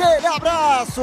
Aquele abraço!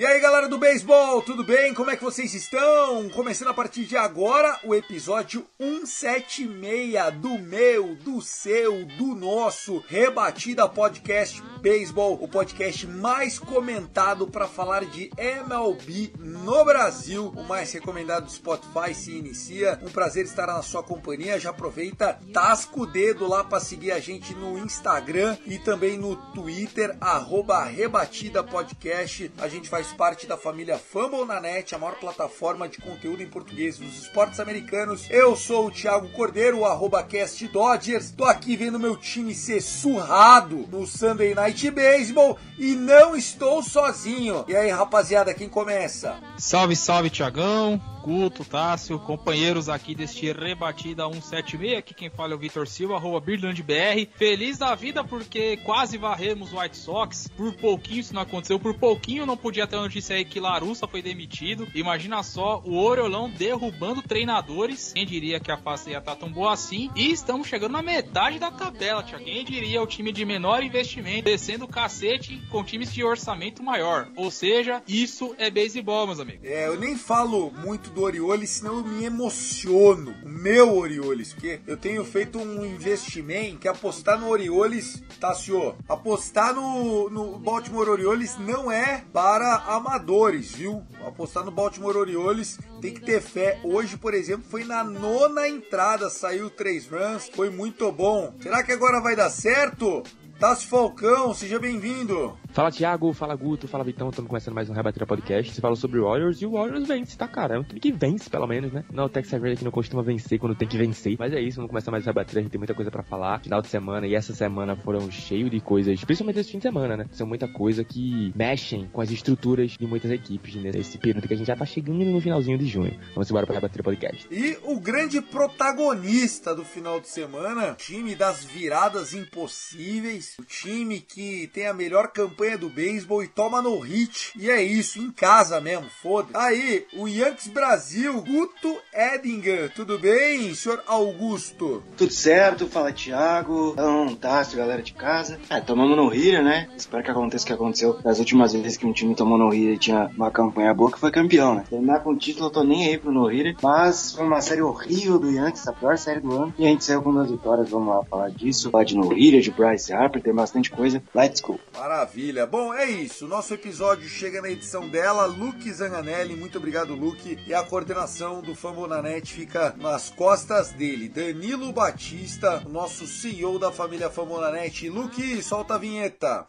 E aí galera do beisebol, tudo bem? Como é que vocês estão? Começando a partir de agora o episódio 176 do meu, do seu, do nosso Rebatida Podcast Beisebol, o podcast mais comentado para falar de MLB no Brasil, o mais recomendado do Spotify se inicia. Um prazer estar na sua companhia. Já aproveita, tasca o dedo lá para seguir a gente no Instagram e também no Twitter, arroba Rebatida Podcast. A gente faz parte da família Fumble na Net, a maior plataforma de conteúdo em português dos esportes americanos. Eu sou o Thiago Cordeiro, arroba Cast Dodgers. Tô aqui vendo meu time ser surrado no Sunday Night Baseball e não estou sozinho. E aí, rapaziada, quem começa? Salve, salve, Tiagão, Guto, Tássio, companheiros aqui deste Rebatida 176. Aqui quem fala é o Vitor Silva, arroba BR. Feliz da vida porque quase varremos White Sox. Por pouquinho isso não aconteceu. Por pouquinho não podia ter a notícia aí que Larussa foi demitido. Imagina só o Oriolão derrubando treinadores. Quem diria que a fase ia estar tão boa assim? E estamos chegando na metade da tabela, Tiago. Quem diria o time de menor investimento descendo o cacete com times de orçamento maior. Ou seja, isso é beisebol, meus amigos. É, eu nem falo muito do Orioles, senão eu me emociono. O meu Orioles, porque eu tenho feito um investimento que apostar no Orioles, Tassio, apostar no, no Baltimore Orioles não é para amadores, viu? Apostar no Baltimore Orioles tem que ter fé. Hoje, por exemplo, foi na nona entrada, saiu três runs, foi muito bom. Será que agora vai dar certo? Tássio Falcão, seja bem-vindo. Fala Thiago, fala Guto, fala Vitão, estamos começando mais um Rebatida Podcast. Você fala sobre o Warriors e o Warriors vence, tá, cara? É um time que vence, pelo menos, né? Não o Texas Rangers que não costuma vencer quando tem que vencer. Mas é isso, vamos começar mais o Rebatida, a gente tem muita coisa pra falar. Final de semana e essa semana foram cheio de coisas, principalmente esse fim de semana, né? São muita coisa que mexem com as estruturas de muitas equipes né? nesse período que a gente já tá chegando no finalzinho de junho. Vamos embora pro Rebatida Podcast. E o grande protagonista do final de semana, time das viradas impossíveis, o time que tem a melhor campanha do beisebol e toma no hit. E é isso, em casa mesmo, foda. Aí, o Yankees Brasil, Guto Edinger. Tudo bem, senhor Augusto? Tudo certo, fala Thiago, então, Tássio, galera de casa. É, tomamos no Rio, né? Espero que aconteça o que aconteceu das últimas vezes que um time tomou no Rio e tinha uma campanha boa que foi campeão, né? Terminar com o título, eu tô nem aí pro no Rio, mas foi uma série horrível do Yankees, a pior série do ano. E a gente saiu com duas vitórias, vamos lá falar disso, falar de no Rio, de Bryce Harper, tem bastante coisa. Let's go. Maravilha. Bom, é isso. Nosso episódio chega na edição dela. Luke Zanganelli, muito obrigado, Luke. E a coordenação do Fambonanet fica nas costas dele. Danilo Batista, nosso CEO da família Fambonanet. Luke, solta a vinheta.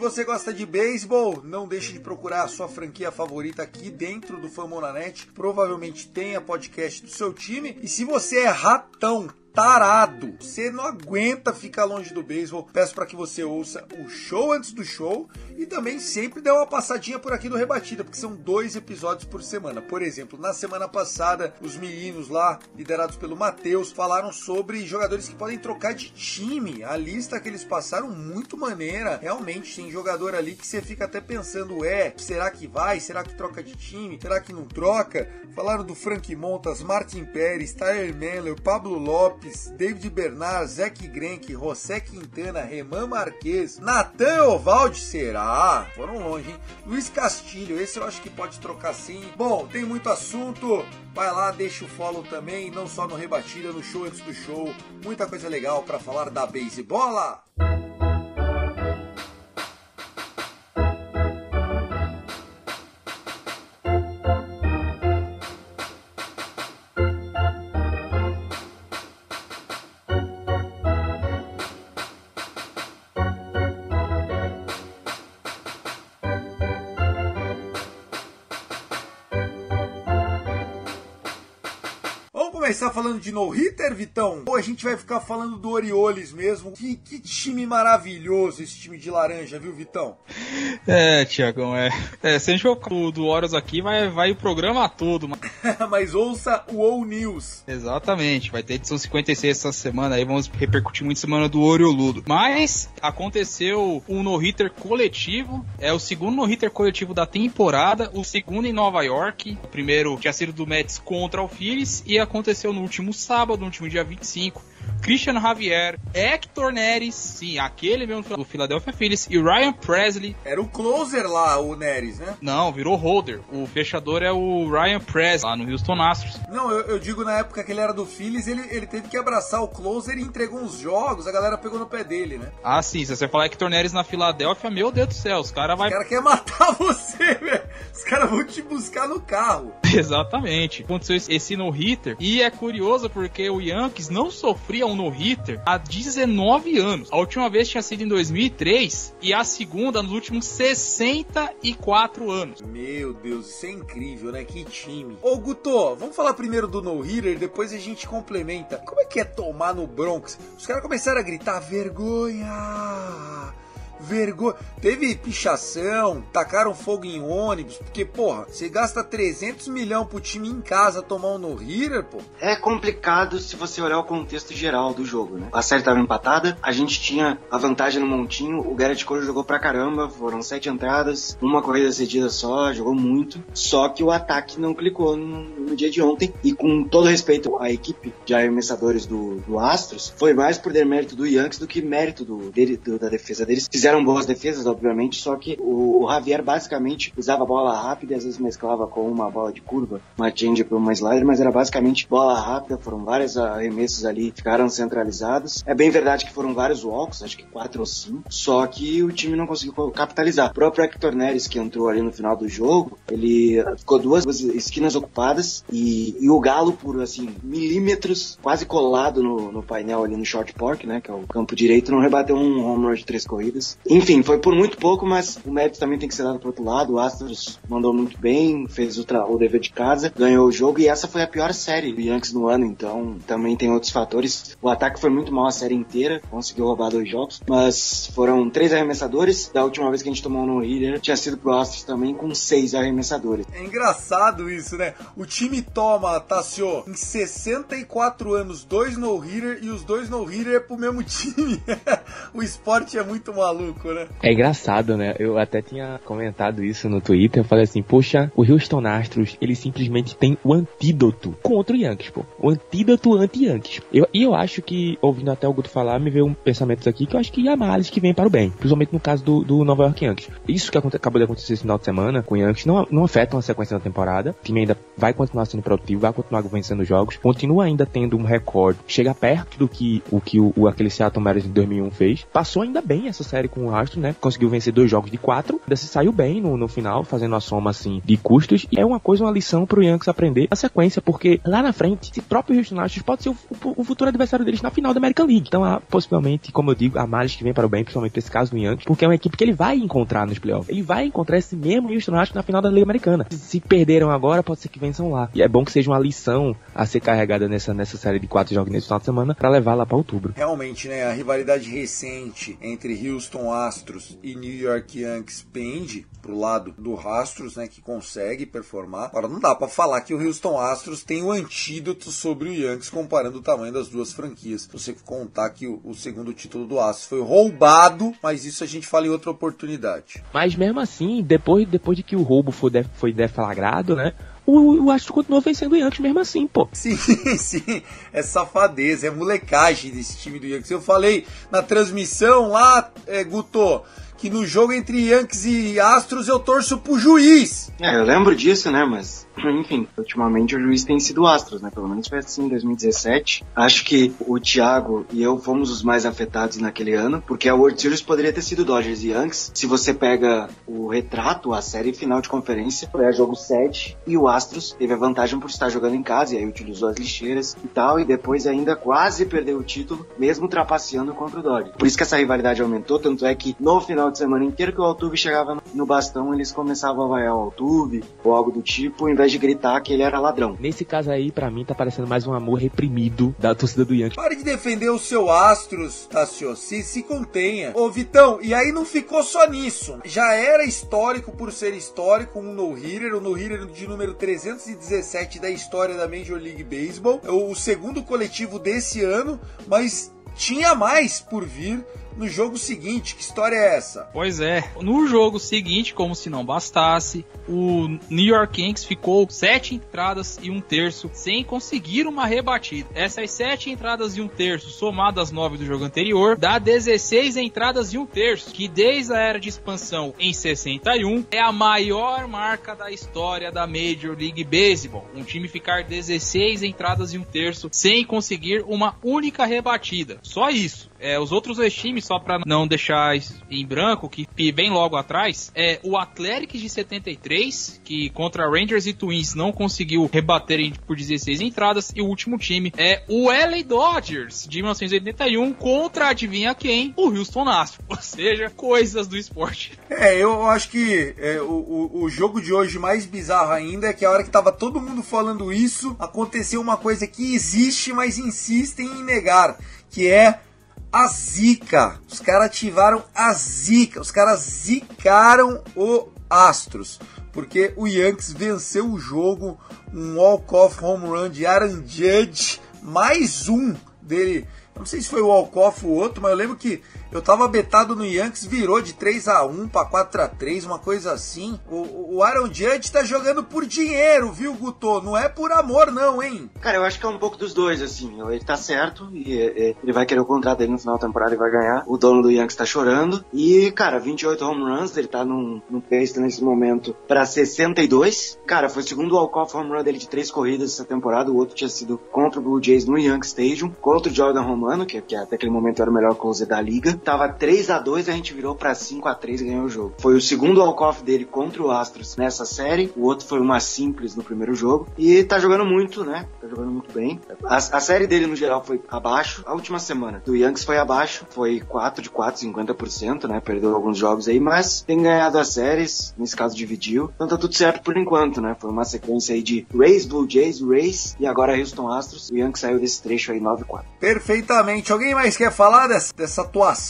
Você gosta de beisebol, não deixe de procurar a sua franquia favorita aqui dentro do Famonanet. Provavelmente tenha podcast do seu time. E se você é ratão, tarado, você não aguenta ficar longe do beisebol, peço para que você ouça o show antes do show e também sempre dê uma passadinha por aqui no Rebatida, porque são dois episódios por semana. Por exemplo, na semana passada, os meninos lá, liderados pelo Matheus, falaram sobre jogadores que podem trocar de time. A lista que eles passaram muito maneira. Realmente tem jogador ali que você fica até pensando, é, será que vai? Será que troca de time? Será que não troca? Falaram do Frank Montas, Martin Pérez, Tyler Meller, Pablo Lopes, David Bernard, Zach Grenk, José Quintana, Reman Marquez, Natan Ovaldi, será? Foram longe, hein? Luiz Castilho, esse eu acho que pode trocar sim. Bom, tem muito assunto. Vai lá, deixa o follow também, não só no Rebatida, no show antes do show. Muita coisa legal para falar da beisebola. começar falando de no-hitter, Vitão? Ou a gente vai ficar falando do Orioles mesmo? Que, que time maravilhoso esse time de laranja, viu, Vitão? É, Tiagão, é. é. Se a gente for do, do Horus aqui, vai, vai o programa todo. Mas... mas ouça o O News. Exatamente, vai ter edição 56 essa semana aí, vamos repercutir muito semana do Orioludo. Mas aconteceu um no-hitter coletivo, é o segundo no-hitter coletivo da temporada, o segundo em Nova York. O primeiro tinha sido do Mets contra o Phillies e aconteceu no último sábado, no último dia 25. Christian Javier, Hector Neres, sim, aquele mesmo do Philadelphia Phillies, e Ryan Presley. Era o closer lá, o Neres, né? Não, virou holder. O fechador é o Ryan Presley, lá no Houston Astros. Não, eu, eu digo na época que ele era do Phillies, ele, ele teve que abraçar o closer e entregou uns jogos, a galera pegou no pé dele, né? Ah, sim, se você falar Hector Neres na Filadélfia, meu Deus do céu, os caras vai... Os caras querem matar você, velho. Os caras vão te buscar no carro. Exatamente. Aconteceu esse no-hitter, e é curioso porque o Yankees não sofria um no-hitter há 19 anos. A última vez tinha sido em 2003 e a segunda nos últimos 64 anos. Meu Deus, isso é incrível, né? Que time. Ô, Guto, vamos falar primeiro do no-hitter, depois a gente complementa. Como é que é tomar no Bronx? Os caras começaram a gritar vergonha vergonha. Teve pichação, tacaram fogo em ônibus, porque, porra, você gasta 300 milhões pro time em casa tomar um no-hitter, pô. É complicado se você olhar o contexto geral do jogo, né? A série tava empatada, a gente tinha a vantagem no montinho, o Garrett Cole jogou pra caramba, foram sete entradas, uma corrida cedida só, jogou muito, só que o ataque não clicou no, no dia de ontem, e com todo respeito à equipe de arremessadores do, do Astros, foi mais por demérito do Yankees do que mérito do, dele, do, da defesa deles. Fizeram boas defesas, obviamente, só que o, o Javier basicamente usava bola rápida e às vezes mesclava com uma bola de curva, uma change para uma slider, mas era basicamente bola rápida, foram vários arremessos ali, ficaram centralizados. É bem verdade que foram vários walks, acho que quatro ou cinco, só que o time não conseguiu capitalizar. O próprio Hector Neres, que entrou ali no final do jogo, ele ficou duas esquinas ocupadas e, e o Galo, por assim, milímetros, quase colado no, no painel ali no short park, né, que é o campo direito, não rebateu um home run de três corridas. Enfim, foi por muito pouco, mas o mérito também tem que ser dado pro outro lado. O Astros mandou muito bem, fez o, o dever de casa, ganhou o jogo e essa foi a pior série do Yankees no ano, então também tem outros fatores. O ataque foi muito mal a série inteira, conseguiu roubar dois jogos, mas foram três arremessadores. Da última vez que a gente tomou no Heater, tinha sido pro Astros também com seis arremessadores. É engraçado isso, né? O time toma, Tassio, em 64 anos, dois no-hitter e os dois no-hitter é pro mesmo time. o esporte é muito maluco, né? É engraçado, né? Eu até tinha comentado isso no Twitter. Eu falei assim, poxa, o Houston Astros, ele simplesmente tem o antídoto contra o Yankees, pô. O antídoto anti-Yankees. E eu acho que, ouvindo até o Guto falar, me veio um pensamento aqui que eu acho que é a males que vem para o bem. Principalmente no caso do, do Nova York Yankees. Isso que acabou de acontecer esse final de semana com o Yankees não, não afeta uma sequência da temporada. O time ainda vai continuar sendo produtivo, vai continuar vencendo jogos, continua ainda tendo um recorde, chega perto do que o que o, o aquele Seattle Mariners em 2001 fez. Passou ainda bem essa série com o Astros, né? Conseguiu vencer dois jogos de quatro, ainda se saiu bem no, no final, fazendo a soma assim de custos. E é uma coisa, uma lição pro Yankees aprender a sequência, porque lá na frente, esse próprio Houston Astros pode ser o, o, o, futuro adversário deles na final da American League. Então, há, possivelmente, como eu digo, a males que vem para o bem, principalmente nesse caso do Yankees, porque é uma equipe que ele vai encontrar nos playoffs. Ele vai encontrar esse mesmo Houston Astros na final da Liga Americana. Se, se perderam agora, pode ser que vençam lá. E é bom que seja uma lição a ser carregada nessa, nessa série de quatro jogos nesse final de semana para levar lá para outubro. Realmente, né? A rivalidade recente entre Houston Astros e New York Yankees pende pro lado do Astros, né, que consegue performar. Agora não dá para falar que o Houston Astros tem o antídoto sobre o Yankees comparando o tamanho das duas franquias. Você contar que o, segundo título do Astros foi roubado, mas isso a gente fala em outra oportunidade. Mas mesmo assim, depois, depois de que o roubo foi, foi deflagrado, né, o, o Astros continuou vencendo o Yankees mesmo assim, pô. Sim, sim. É safadeza, é molecagem desse time do Yankees. Eu falei na transmissão lá, é, Guto, que no jogo entre Yankees e Astros eu torço pro juiz. É, eu lembro disso, né, mas enfim, ultimamente o juiz tem sido Astros, né? Pelo menos foi assim em 2017. Acho que o Thiago e eu fomos os mais afetados naquele ano, porque a World Series poderia ter sido Dodgers e Yankees. Se você pega o retrato, a série final de conferência, foi a jogo 7 e o Astros teve a vantagem por estar jogando em casa e aí utilizou as lixeiras e tal, e depois ainda quase perdeu o título, mesmo trapaceando contra o Dodgers. Por isso que essa rivalidade aumentou, tanto é que no final de semana inteiro que o Altuve chegava no bastão eles começavam a vaiar o Altuve ou algo do tipo, ao invés de gritar que ele era ladrão. Nesse caso aí, pra mim, tá parecendo mais um amor reprimido da torcida do Yankees. Pare de defender o seu Astros, Tassio. Se, se contenha. Ô, Vitão, e aí não ficou só nisso. Já era histórico por ser histórico um no-hitter, o no-hitter de número 317 da história da Major League Baseball. O segundo coletivo desse ano, mas tinha mais por vir no jogo seguinte. Que história é essa? Pois é, no jogo seguinte, como se não bastasse, o New York Yankees ficou sete entradas e um terço sem conseguir uma rebatida. Essas sete entradas e um terço, somadas às nove do jogo anterior, dá 16 entradas e um terço, que desde a era de expansão em 61 é a maior marca da história da Major League Baseball. Um time ficar 16 entradas e um terço sem conseguir uma única rebatida. Só isso. É, os outros dois times, só para não deixar em branco, que vem logo atrás, é o Athletics de 73, que contra Rangers e Twins não conseguiu rebater por 16 entradas, e o último time é o LA Dodgers de 1981 contra, adivinha quem? O Houston Astros. Ou seja, coisas do esporte. É, eu acho que é, o, o jogo de hoje mais bizarro ainda é que a hora que tava todo mundo falando isso, aconteceu uma coisa que existe, mas insistem em negar, que é a zica. Os caras ativaram a zica. Os caras zicaram o Astros. Porque o Yankees venceu o jogo. Um walk-off home run de Aaron Judge. Mais um dele. Eu não sei se foi o walk-off ou outro, mas eu lembro que eu tava betado no Yankees, virou de 3 a 1 para 4 a 3 uma coisa assim. O, o Aaron Judge tá jogando por dinheiro, viu, Guto? Não é por amor, não, hein? Cara, eu acho que é um pouco dos dois, assim. Ele tá certo e é, ele vai querer o contrato dele no final da temporada e vai ganhar. O dono do Yankees tá chorando. E, cara, 28 home runs, ele tá num, num pace nesse momento para 62. Cara, foi o segundo walk-off home run dele de três corridas essa temporada. O outro tinha sido contra o Blue Jays no Yankee Stadium, contra o Jordan Romano, que, que até aquele momento era o melhor closer da liga tava 3 a 2 a gente virou para 5 a 3 e ganhou o jogo. Foi o segundo walk-off dele contra o Astros nessa série, o outro foi uma simples no primeiro jogo. E tá jogando muito, né? Tá jogando muito bem. A, a série dele no geral foi abaixo. A última semana do Yankees foi abaixo, foi 4 de 4, 50%, né? Perdeu alguns jogos aí, mas tem ganhado as séries, nesse caso dividiu. Então tá tudo certo por enquanto, né? Foi uma sequência aí de Rays, Blue Jays, Rays e agora Houston Astros. O Yankees saiu desse trecho aí 9-4. Perfeitamente. Alguém mais quer falar dessa, dessa atuação?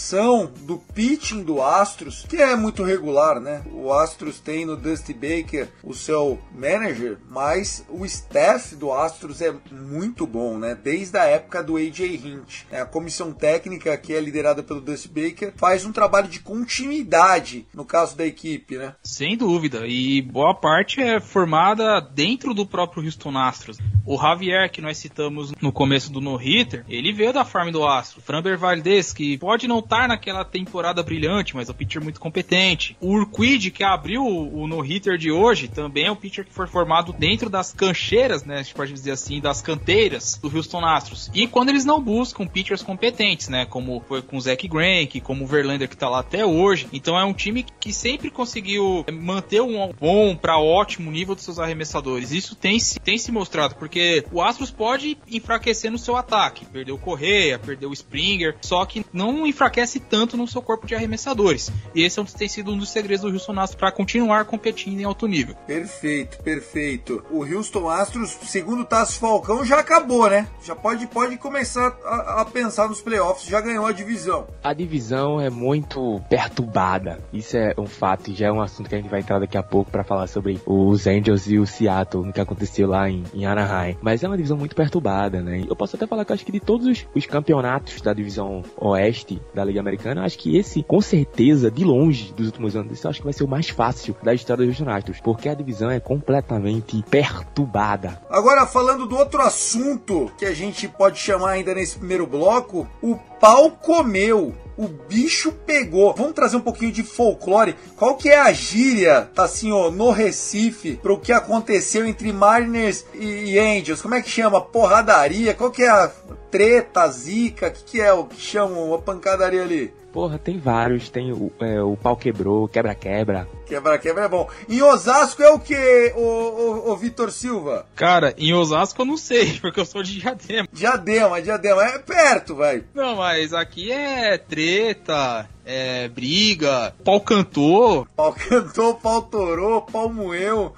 Do pitching do Astros, que é muito regular, né? O Astros tem no Dusty Baker o seu manager, mas o staff do Astros é muito bom, né? Desde a época do AJ Hint. A comissão técnica, que é liderada pelo Dusty Baker, faz um trabalho de continuidade no caso da equipe, né? Sem dúvida. E boa parte é formada dentro do próprio Houston Astros. O Javier, que nós citamos no começo do No-Hitter, ele veio da farm do Astro. Framber Valdez, que pode não estar naquela temporada brilhante, mas é um pitcher muito competente. O Urquid, que abriu o no-hitter de hoje, também é um pitcher que foi formado dentro das cancheiras, né? A gente pode dizer assim, das canteiras do Houston Astros. E quando eles não buscam pitchers competentes, né? Como foi com o Zach Greinke, como o Verlander que tá lá até hoje. Então é um time que sempre conseguiu manter um bom para ótimo nível dos seus arremessadores. Isso tem, tem se mostrado, porque o Astros pode enfraquecer no seu ataque. Perdeu o Correia, perdeu o Springer, só que não enfraquece tanto no seu corpo de arremessadores. E esse é um, tem sido um dos segredos do Houston Astros para continuar competindo em alto nível. Perfeito, perfeito. O Houston Astros, segundo o Tassi Falcão, já acabou, né? Já pode, pode começar a, a pensar nos playoffs, já ganhou a divisão. A divisão é muito perturbada. Isso é um fato e já é um assunto que a gente vai entrar daqui a pouco para falar sobre os Angels e o Seattle, no que aconteceu lá em, em Anaheim. Mas é uma divisão muito perturbada, né? Eu posso até falar que eu acho que de todos os, os campeonatos da divisão oeste da Liga Americana, acho que esse, com certeza, de longe dos últimos anos, esse acho que vai ser o mais fácil da história dos Astros, porque a divisão é completamente perturbada. Agora, falando do outro assunto que a gente pode chamar ainda nesse primeiro bloco, o pau comeu o bicho pegou. Vamos trazer um pouquinho de folclore. Qual que é a gíria, tá assim, ó, no Recife, pro que aconteceu entre Mariners e Angels? Como é que chama? Porradaria? Qual que é a treta, zica? O que, que é o que chamam a pancadaria ali? Porra, tem vários. Tem o, é, o pau quebrou, quebra-quebra. Quebra-quebra é bom. Em Osasco é o que, o, o, o Vitor Silva? Cara, em Osasco eu não sei, porque eu sou de Diadema. Diadema, Diadema. É perto, vai. Não, mas aqui é treta, é briga, pau cantou. Pau cantou, pau torou, pau moeu.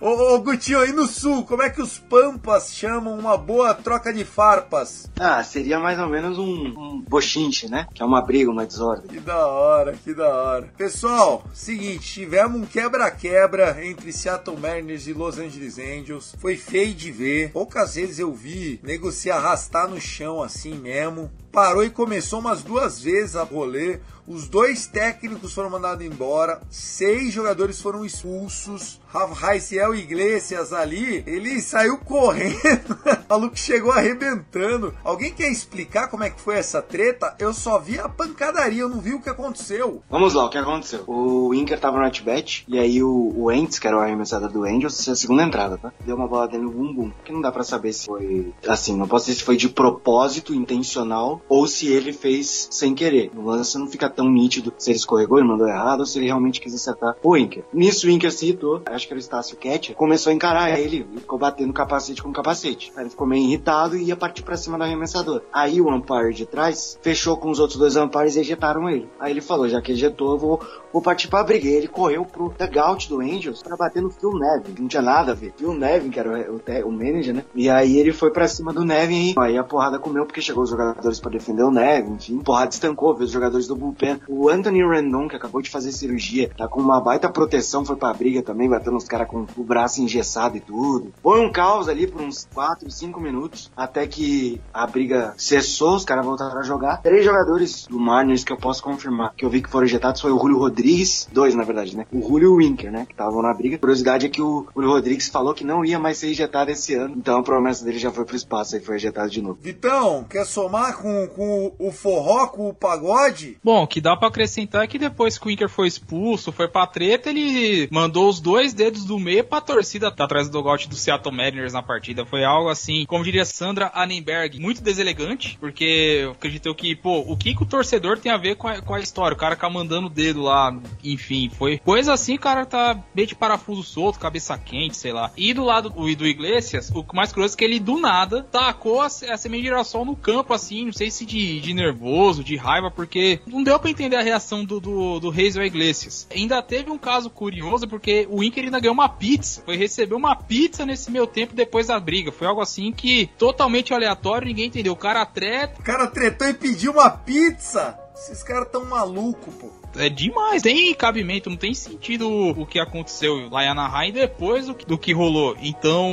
Ô, ô Gutinho, aí no sul, como é que os pampas chamam uma boa troca de farpas? Ah, seria mais ou menos um, um bochinche, né? Que é uma briga, uma desordem. Que da hora, que da hora. Pessoal, seguinte, tivemos um quebra-quebra entre Seattle Mariners e Los Angeles Angels. Foi feio de ver. Poucas vezes eu vi nego se arrastar no chão assim mesmo. Parou e começou umas duas vezes a rolê. Os dois técnicos foram mandados embora, seis jogadores foram expulsos. Rafael Iglesias ali, ele saiu correndo, o maluco chegou arrebentando. Alguém quer explicar como é que foi essa treta? Eu só vi a pancadaria, eu não vi o que aconteceu. Vamos lá, o que aconteceu? O Inker tava no at-bat, e aí o, o Ents, que era o arremessador do Angels, a segunda entrada, tá? Deu uma bola dentro do bumbum, que não dá pra saber se foi, assim, não posso dizer se foi de propósito, intencional, ou se ele fez sem querer. No lance não fica tão nítido se ele escorregou e mandou errado, ou se ele realmente quis acertar o Inker. Nisso o Inker se irritou, acho que era o Estácio Ketcher, começou a encarar ele, e ficou batendo capacete com capacete. Aí ele ficou meio irritado e ia partir pra cima do arremessador. Aí o umpire de trás fechou com os outros dois umpires e ejetaram ele. Aí ele falou, já que ejetou, eu vou, vou partir pra briga. E ele correu pro dugout do Angels pra bater no Phil Nevin. Não tinha nada a ver. Phil Nevin, que era o, o, o manager, né? E aí ele foi pra cima do Nevin e aí a porrada comeu porque chegou os jogadores pra defender o Nevin, enfim. A porrada estancou, veio os jogadores do bullpen. O Anthony Rendon, que acabou de fazer cirurgia, tá com uma baita proteção, foi pra briga também, batendo os caras com o braço engessado e tudo. Foi um caos ali por uns 4, 5 minutos, até que a briga cessou, os caras voltaram a jogar. Três jogadores do Mariners que eu posso confirmar que eu vi que foram ejetados foi o Julio Rodrigues, dois na verdade, né? O Julio e o Winker, né? Que estavam na briga. A curiosidade é que o Julio Rodrigues falou que não ia mais ser ejetado esse ano, então a promessa dele já foi pro espaço e foi ejetado de novo. Vitão, quer somar com, com o forró, com o pagode? Bom, o que dá pra acrescentar é que depois que o Winker foi expulso, foi pra treta, ele mandou os dois dedos do meio pra torcida tá atrás do dogout do Seattle Mariners na partida. Foi algo assim, como diria Sandra Annenberg, muito deselegante, porque eu acredito que, pô, o que, que o torcedor tem a ver com a, com a história? O cara ficar mandando o dedo lá, enfim, foi coisa assim, o cara tá meio de parafuso solto, cabeça quente, sei lá. E do lado do, do Iglesias, o mais curioso é que ele do nada tacou a, a semente de girassol no campo, assim, não sei de, de nervoso, de raiva, porque não deu pra entender a reação do, do, do Reis Iglesias. Ainda teve um caso curioso, porque o Inker ainda ganhou uma pizza, foi receber uma pizza nesse meu tempo depois da briga. Foi algo assim que totalmente aleatório, ninguém entendeu. O cara treta. O cara tretou e pediu uma pizza? Esses caras tão malucos, pô é demais. Tem cabimento, não tem sentido o que aconteceu lá em Anaheim depois do que, do que rolou. Então,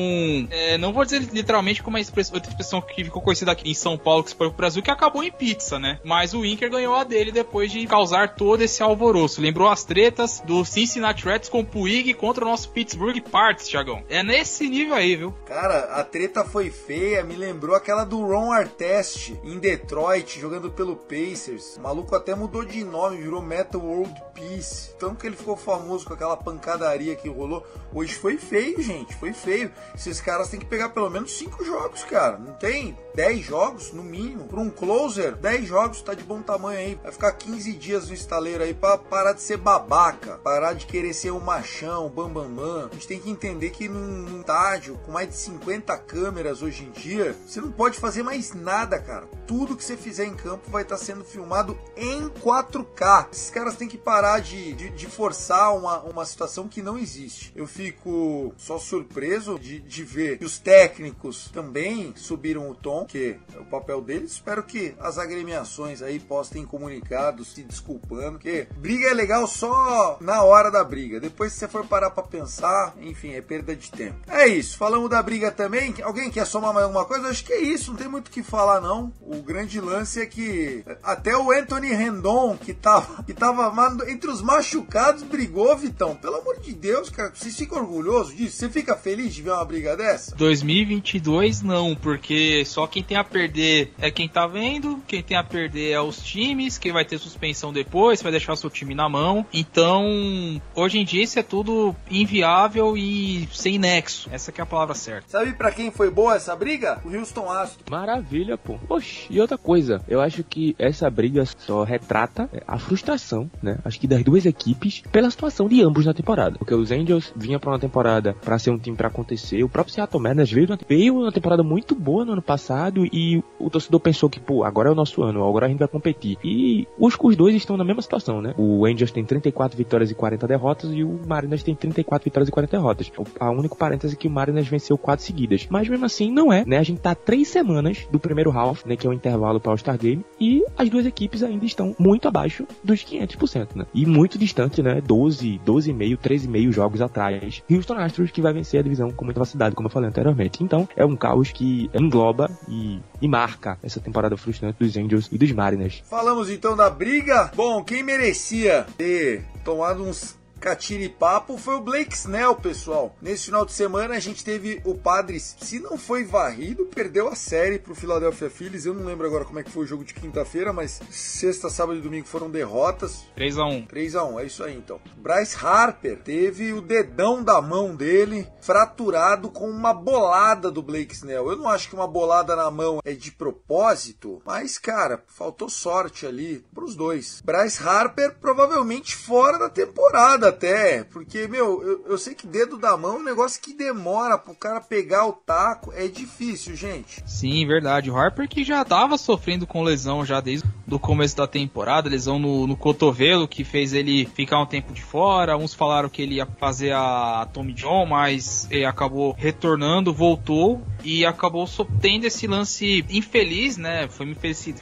é, não vou dizer literalmente como a expressão, outra expressão que ficou conhecida aqui em São Paulo, que se foi pro Brasil, que acabou em pizza, né? Mas o Inker ganhou a dele depois de causar todo esse alvoroço. Lembrou as tretas do Cincinnati Reds com o Puig contra o nosso Pittsburgh Parts, Thiagão. É nesse nível aí, viu? Cara, a treta foi feia, me lembrou aquela do Ron Artest em Detroit, jogando pelo Pacers. O maluco até mudou de nome, virou Metal World Peace. Tanto que ele ficou famoso com aquela pancadaria que rolou. Hoje foi feio, gente. Foi feio. Esses caras têm que pegar pelo menos 5 jogos, cara. Não tem 10 jogos, no mínimo. Para um closer, 10 jogos tá de bom tamanho aí. Vai ficar 15 dias no estaleiro aí pra parar de ser babaca. Parar de querer ser um machão, bambambam. Bam, bam. A gente tem que entender que num estádio com mais de 50 câmeras hoje em dia, você não pode fazer mais nada, cara. Tudo que você fizer em campo vai estar tá sendo filmado em 4K. Esses caras têm que parar de, de, de, forçar uma, uma situação que não existe. Eu fico só surpreso de, de ver que os técnicos também subiram o tom, que é o papel deles. Espero que as agremiações aí postem comunicados se desculpando, que briga é legal só na hora da briga. Depois se você for parar para pensar, enfim, é perda de tempo. É isso. Falamos da briga também. Alguém quer somar mais alguma coisa? Acho que é isso. Não tem muito o que falar não. O grande lance é que até o Anthony Rendon que tava, que tava tava mas entre os machucados, brigou, Vitão. Pelo amor de Deus, cara, vocês ficam orgulhosos disso? Você fica feliz de ver uma briga dessa? 2022 não, porque só quem tem a perder é quem tá vendo, quem tem a perder é os times, quem vai ter suspensão depois, vai deixar seu time na mão. Então, hoje em dia isso é tudo inviável e sem nexo. Essa que é a palavra certa. Sabe para quem foi boa essa briga? O Houston Astros. Maravilha, pô. Oxi, e outra coisa, eu acho que essa briga só retrata é, a frustração, né? Acho que das duas equipes pela situação de ambos na temporada. Porque os Angels vinham para uma temporada para ser um time para acontecer. O próprio Seattle Mariners veio, veio uma temporada muito boa no ano passado e o torcedor pensou que, pô, agora é o nosso ano, agora a gente vai competir. E os, os dois estão na mesma situação, né? O Angels tem 34 vitórias e 40 derrotas e o Mariners tem 34 vitórias e 40 derrotas. A única parêntese é que o Mariners venceu quatro seguidas. Mas mesmo assim, não é, né? A gente tá três semanas do primeiro half, né? Que é o intervalo para o All-Star Game. E as duas equipes ainda estão muito abaixo dos 500%, né? E muito distante, né? 12, 12,5, 13,5 jogos atrás. Houston Astros que vai vencer a divisão com muita facilidade, como eu falei anteriormente. Então, é um caos que engloba e, e marca essa temporada frustrante dos Angels e dos Mariners. Falamos então da briga. Bom, quem merecia ter tomado uns catiripapo foi o Blake Snell, pessoal. Nesse final de semana a gente teve o Padres, se não foi varrido, perdeu a série pro Philadelphia Phillies. Eu não lembro agora como é que foi o jogo de quinta-feira, mas sexta, sábado e domingo foram derrotas. 3 a 1. 3 a 1, é isso aí então. Bryce Harper teve o dedão da mão dele fraturado com uma bolada do Blake Snell. Eu não acho que uma bolada na mão é de propósito, mas cara, faltou sorte ali pros dois. Bryce Harper provavelmente fora da temporada até, porque, meu, eu, eu, sei que dedo da mão é um negócio que demora pro cara pegar o taco, é difícil, gente. Sim, verdade. O Harper que já tava sofrendo com lesão já desde o começo da temporada, lesão no, no cotovelo que fez ele ficar um tempo de fora. Uns falaram que ele ia fazer a Tommy John, mas ele acabou retornando, voltou e acabou tendo esse lance infeliz, né? Foi uma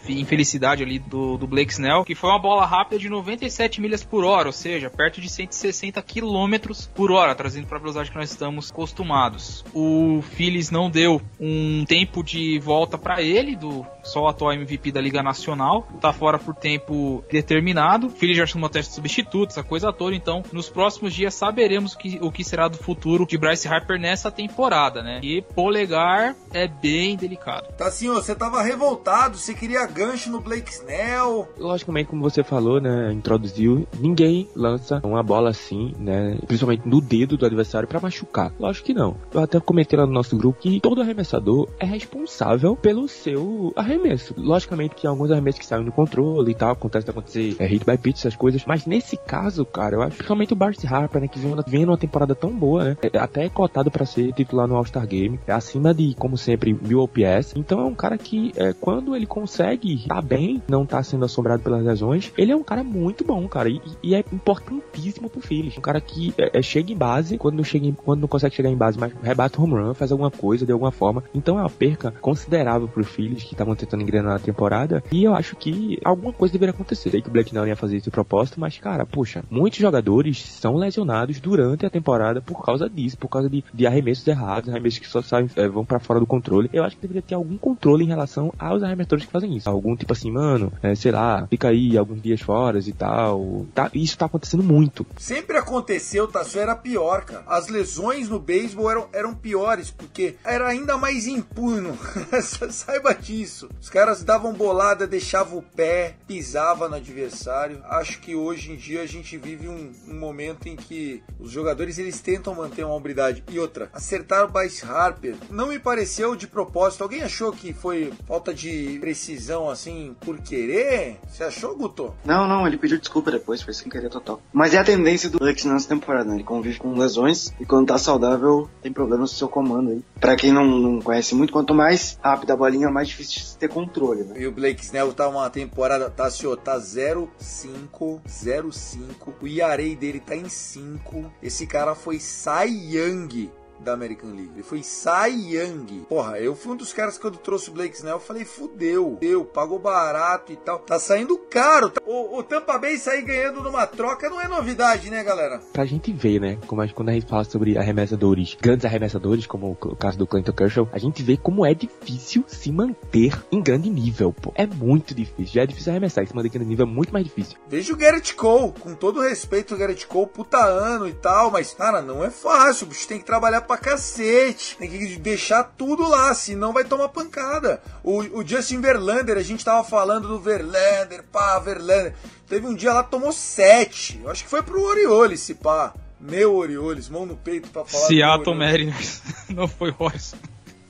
infelicidade ali do, do Blake Snell, que foi uma bola rápida de 97 milhas por hora, ou seja, perto de 100 160 km por hora, trazendo para a velocidade que nós estamos acostumados. O Phillies não deu um tempo de volta para ele, do só o atual MVP da Liga Nacional, tá fora por tempo determinado. O Phillies já chamou teste substituto, essa coisa toda. Então, nos próximos dias saberemos o que, o que será do futuro de Bryce Harper nessa temporada, né? E polegar é bem delicado. Tá assim, você tava revoltado, você queria gancho no Blake Snell. Logicamente, como você falou, né? Introduziu, ninguém lança uma bola bola assim, né? Principalmente no dedo do adversário para machucar. Lógico que não. Eu até comentei lá no nosso grupo que todo arremessador é responsável pelo seu arremesso. Logicamente que alguns arremessos que saem do controle e tal, acontece acontecer é, hit by pitch, essas coisas. Mas nesse caso, cara, eu acho que principalmente o Barcy Harper, né? Que vem, vem numa temporada tão boa, né? É, até é cotado para ser titular no All-Star Game. É acima de, como sempre, mil OPS. Então é um cara que, é, quando ele consegue tá bem, não tá sendo assombrado pelas lesões, ele é um cara muito bom, cara. E, e é importantíssimo pro Phillies. Um cara que é, é, chega em base, quando não, chega em, quando não consegue chegar em base, mas rebate home run, faz alguma coisa de alguma forma. Então é uma perca considerável pro Phillies, que estavam tentando engrenar na temporada. E eu acho que alguma coisa deveria acontecer. Sei que o Black não ia fazer esse propósito, mas, cara, puxa, muitos jogadores são lesionados durante a temporada por causa disso, por causa de, de arremessos errados, arremessos que só saem, é, vão para fora do controle. Eu acho que deveria ter algum controle em relação aos arremessadores que fazem isso. Algum tipo assim, mano, é, sei lá, fica aí alguns dias fora e tal. Tá, isso tá acontecendo muito. Sempre aconteceu, tá? Só era pior, cara. As lesões no beisebol eram, eram piores, porque era ainda mais impuno. Saiba disso. Os caras davam bolada, deixavam o pé, pisava no adversário. Acho que hoje em dia a gente vive um, um momento em que os jogadores eles tentam manter uma hombridade. E outra, acertar o Bryce Harper não me pareceu de propósito. Alguém achou que foi falta de precisão assim por querer? Você achou, Guto? Não, não, ele pediu desculpa depois, foi sem querer total. Mas é a tendência do Alex nessa temporada, né? Ele convive com lesões e quando tá saudável tem problemas no seu comando aí. Pra quem não, não conhece muito, quanto mais rápida a bolinha, mais difícil ter controle, né? E o Blake Snell tá uma temporada, tá, senhor, tá 0-5, 0-5. O Iarei dele tá em 5. Esse cara foi Cy Young da American League. Ele foi Cy Young. Porra, eu fui um dos caras que quando trouxe o Blake Snell, eu falei, fudeu, deu, pagou barato e tal. Tá saindo caro. Tá... o, o Tampa Bay sair ganhando numa troca não é novidade, né, galera? Pra gente ver, né? Como a, quando a gente fala sobre arremessadores, grandes arremessadores, como o caso do Clayton Kershaw, a gente vê como é difícil se manter em grande nível, pô. É muito difícil. Já é difícil arremessar, se manter em grande nível é muito mais difícil. Veja o Garrett Cole, com todo respeito ao Garrett Cole, puta ano e tal, mas, cara, não é fácil. O bicho tem que trabalhar pra cacete. Tem que deixar tudo lá, senão vai tomar pancada. O, o Justin Verlander, a gente tava falando do Verlander, pá, Verlander. Teve um dia lá, tomou sete. Eu acho que foi pro Orioles, se pá. Meu Orioles, mão no peito pra falar. Seattle Mariners. Não foi Royce.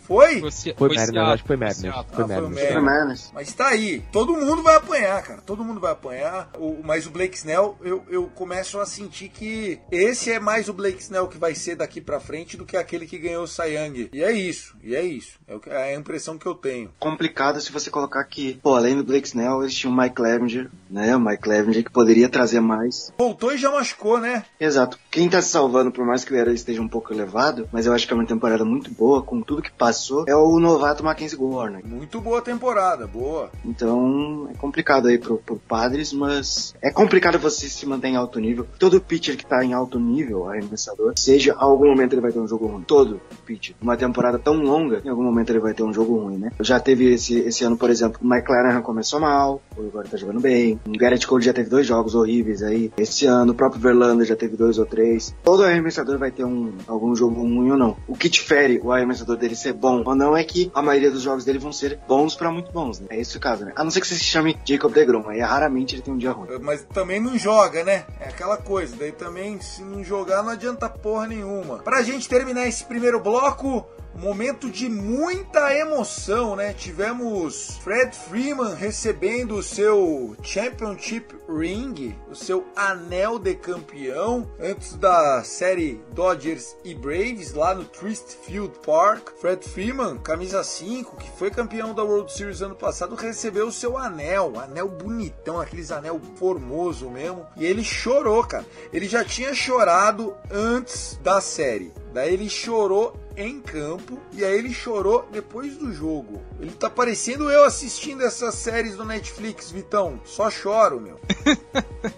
Foi? Foi, foi Mariners, acho que foi Mariners. Foi, ah, foi Mariners. Foi. Mas tá aí. Todo mundo vai apanhar, cara. Todo mundo vai apanhar. O, mas o Blake Snell, eu, eu começo a sentir que esse é mais o Blake Snell que vai ser daqui pra frente do que aquele que ganhou o Cy Young. E é isso. E é isso. É, é a impressão que eu tenho. Complicado se você colocar que, pô, além do Blake Snell, eles tinham o Mike Clevenger, né? O Mike Clevenger que poderia trazer mais. Voltou e já machucou, né? Exato. Quem tá se salvando, por mais que o ERA esteja um pouco elevado, mas eu acho que é uma temporada muito boa, com tudo que passou, é o novato Mackenzie Gore, né? Muito boa temporada, boa. Então, é complicado aí pro, pro Padres, mas é complicado você se manter em alto nível. Todo pitcher que tá em alto nível, arremessador, seja, em algum momento ele vai ter um jogo ruim. Todo pitcher. Uma temporada tão longa, em algum momento ele vai ter um jogo ruim, né? Já teve esse, esse ano, por exemplo, o Mike Clanahan começou mal, agora tá jogando bem. O Garrett Cole já teve dois jogos horríveis aí. Esse ano, o próprio Verlander já teve dois ou três. Todo arremessador vai ter um, algum jogo ruim ou não. O que difere o arremessador dele ser bom ou não é que a maioria dos jogos dele vão ser bons pra muito bons, né? É esse o caso, né? A não ser que você se chame Jacob DeGrom, aí raramente ele tem um dia ruim. Mas também não joga, né? É aquela coisa. Daí também, se não jogar, não adianta porra nenhuma. Pra gente terminar esse primeiro bloco, momento de muita emoção, né? Tivemos Fred Freeman recebendo o seu Championship Ring, o seu anel de campeão, antes da série Dodgers e Braves, lá no Trist Field Park. Fred Freeman, camisa 5, que foi campeão da World Series ano passado, recebeu o seu anel, anel bonitão, aqueles anel formoso mesmo, e ele chorou, cara. Ele já tinha chorado antes da série. Daí ele chorou em campo e aí ele chorou depois do jogo. Ele tá parecendo eu assistindo essas séries do Netflix, Vitão. Só choro, meu.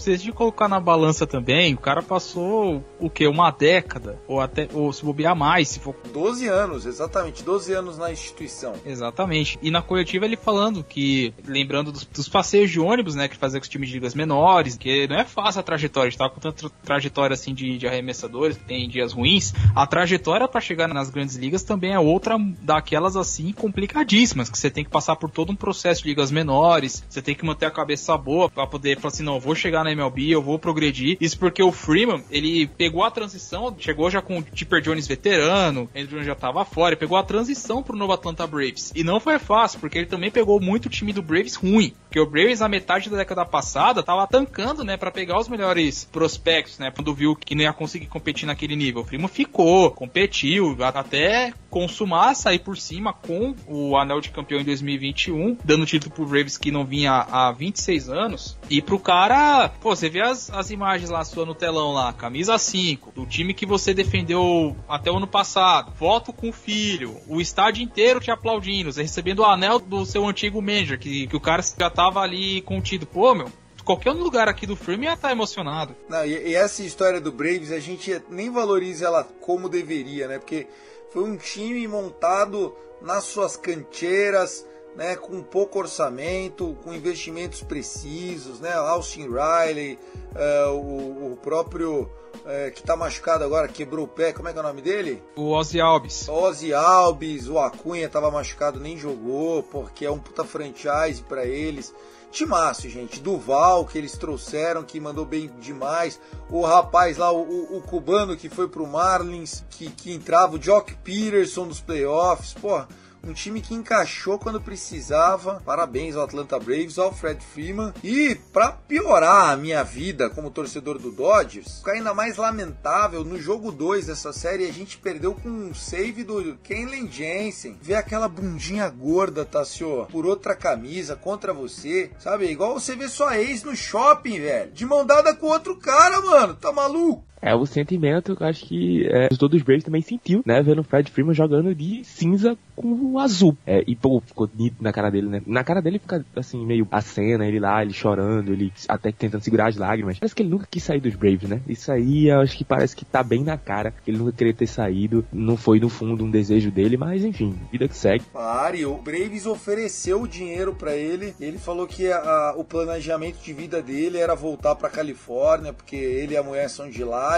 Se a gente colocar na balança também, o cara passou o que? Uma década, ou até ou se bobear mais, se for 12 anos, exatamente, 12 anos na instituição. Exatamente. E na coletiva ele falando que, lembrando dos, dos passeios de ônibus, né, que fazia com os times de ligas menores, que não é fácil a trajetória, a gente tava com tanta trajetória assim de, de arremessadores, que tem dias ruins. A trajetória para chegar nas grandes ligas também é outra daquelas assim complicadíssimas, que você tem que passar por todo um processo de ligas menores, você tem que manter a cabeça boa para poder falar assim, não, eu vou chegar na MLB, eu vou progredir. Isso porque o Freeman, ele pegou a transição, chegou já com o Tipper Jones veterano, Andrew Jones já tava fora, pegou a transição pro novo Atlanta Braves. E não foi fácil, porque ele também pegou muito o time do Braves ruim. Porque o Braves, na metade da década passada, tava tancando, né, para pegar os melhores prospectos, né, quando viu que não ia conseguir competir naquele nível. O Freeman ficou, competiu, até consumar, sair por cima com o anel de campeão em 2021, dando título pro Braves que não vinha há 26 anos. E pro cara, pô, você vê as, as imagens lá sua no telão lá, camisa 5, do time que você defendeu até o ano passado, foto com o filho, o estádio inteiro te aplaudindo, você recebendo o anel do seu antigo manager, que, que o cara já tava ali contido. Pô, meu, qualquer lugar aqui do filme ia estar emocionado. Não, e, e essa história do Braves, a gente nem valoriza ela como deveria, né? Porque foi um time montado nas suas canteiras, né, com pouco orçamento, com investimentos precisos, né, Austin Riley, eh, o, o próprio eh, que tá machucado agora, quebrou o pé, como é que é o nome dele? O Ozzy Alves. Ozzy Alves, o Acunha tava machucado, nem jogou, porque é um puta franchise para eles. Timaço, gente. Duval, que eles trouxeram, que mandou bem demais. O rapaz lá, o, o- cubano que foi pro Marlins, que, que entrava. O Jock Peterson nos playoffs. Pô, um time que encaixou quando precisava. Parabéns ao Atlanta Braves, ao Fred Freeman. E pra piorar a minha vida como torcedor do Dodgers, ficar ainda mais lamentável, no jogo 2 dessa série a gente perdeu com um save do Kenley Jensen. Ver aquela bundinha gorda, Tassio, por outra camisa contra você, sabe? Igual você vê sua ex no shopping, velho. De mão dada com outro cara, mano. Tá maluco? É o sentimento que eu acho que é, o todos os Braves também sentiu, né? Vendo o Fred Freeman jogando de cinza com o azul. É, e pô, ficou nítido na cara dele, né? Na cara dele fica assim, meio a cena, ele lá, ele chorando, ele até tentando segurar as lágrimas. Parece que ele nunca quis sair dos Braves, né? Isso aí eu acho que parece que tá bem na cara. Ele nunca queria ter saído. Não foi no fundo um desejo dele, mas enfim, vida que segue. Pare, o Braves ofereceu o dinheiro para ele. Ele falou que a, o planejamento de vida dele era voltar para Califórnia, porque ele e a mulher são de lá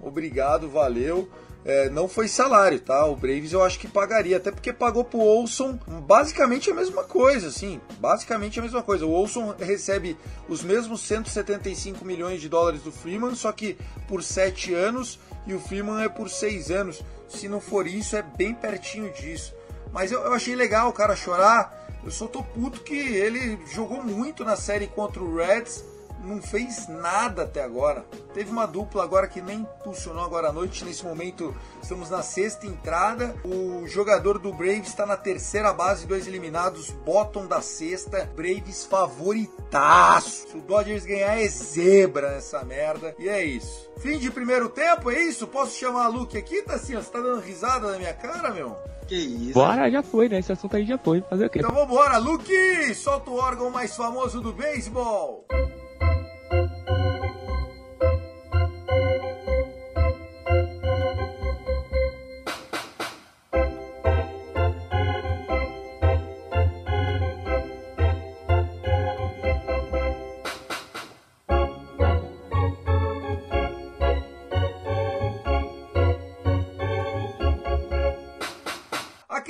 obrigado, valeu. É, não foi salário, tá? O Braves eu acho que pagaria, até porque pagou pro Olson basicamente a mesma coisa, assim, basicamente a mesma coisa. O Olson recebe os mesmos 175 milhões de dólares do Freeman, só que por 7 anos e o Freeman é por 6 anos. Se não for isso, é bem pertinho disso. Mas eu, eu achei legal o cara chorar. Eu só tô puto que ele jogou muito na série contra o Reds não fez nada até agora. Teve uma dupla agora que nem impulsionou agora à noite. Nesse momento estamos na sexta entrada. O jogador do Braves está na terceira base, dois eliminados, bottom da sexta. Braves favoritaço. Se o Dodgers ganhar é zebra nessa merda. E é isso. Fim de primeiro tempo, é isso? Posso chamar a Luke aqui, Tassinha? Tá assim, você tá dando risada na minha cara, meu? Que isso? Bora, já foi, né? Esse assunto aí já foi. Fazer o quê? Então vambora, Luke! Solta o órgão mais famoso do beisebol!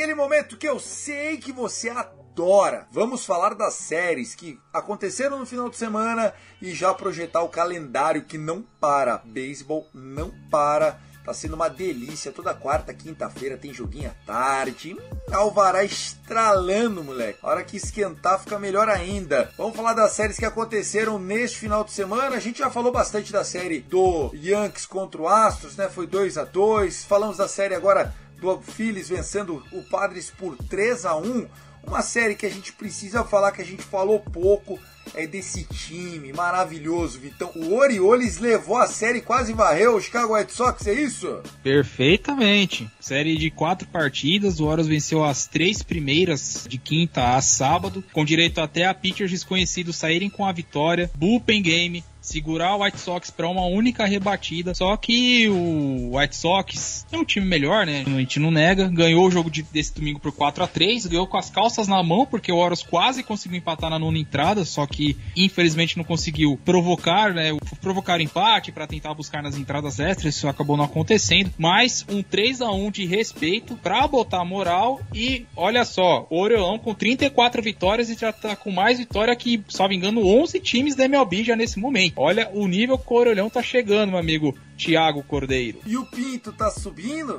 Aquele momento que eu sei que você adora. Vamos falar das séries que aconteceram no final de semana e já projetar o calendário que não para. Beisebol não para. Tá sendo uma delícia. Toda quarta, quinta-feira tem joguinho à tarde. Hum, alvará estralando, moleque. A hora que esquentar fica melhor ainda. Vamos falar das séries que aconteceram neste final de semana. A gente já falou bastante da série do Yankees contra o Astros, né? Foi 2 a 2 Falamos da série agora do Phillies vencendo o Padres por 3 a 1 uma série que a gente precisa falar que a gente falou pouco é desse time maravilhoso, Vitão. O Orioles levou a série quase varreu o Chicago White Sox, é isso? Perfeitamente. Série de quatro partidas, o Orioles venceu as três primeiras de quinta a sábado, com direito até a pitchers desconhecidos saírem com a vitória. Bullpen game, segurar o White Sox para uma única rebatida. Só que o White Sox é um time melhor, né? A gente não nega. Ganhou o jogo de, desse domingo por 4 a 3 ganhou com as calças na mão, porque o Orioles quase conseguiu empatar na nona entrada, só que infelizmente não conseguiu provocar, né? Provocar empate para tentar buscar nas entradas extras, isso acabou não acontecendo. Mas um 3 a 1 de respeito para botar moral e olha só, o Oriolão com 34 vitórias e já tá com mais vitória que, só me engano, 11 times da MLB já nesse momento. Olha o nível que o Orelhão tá chegando, meu amigo Tiago Cordeiro. E o Pinto tá subindo?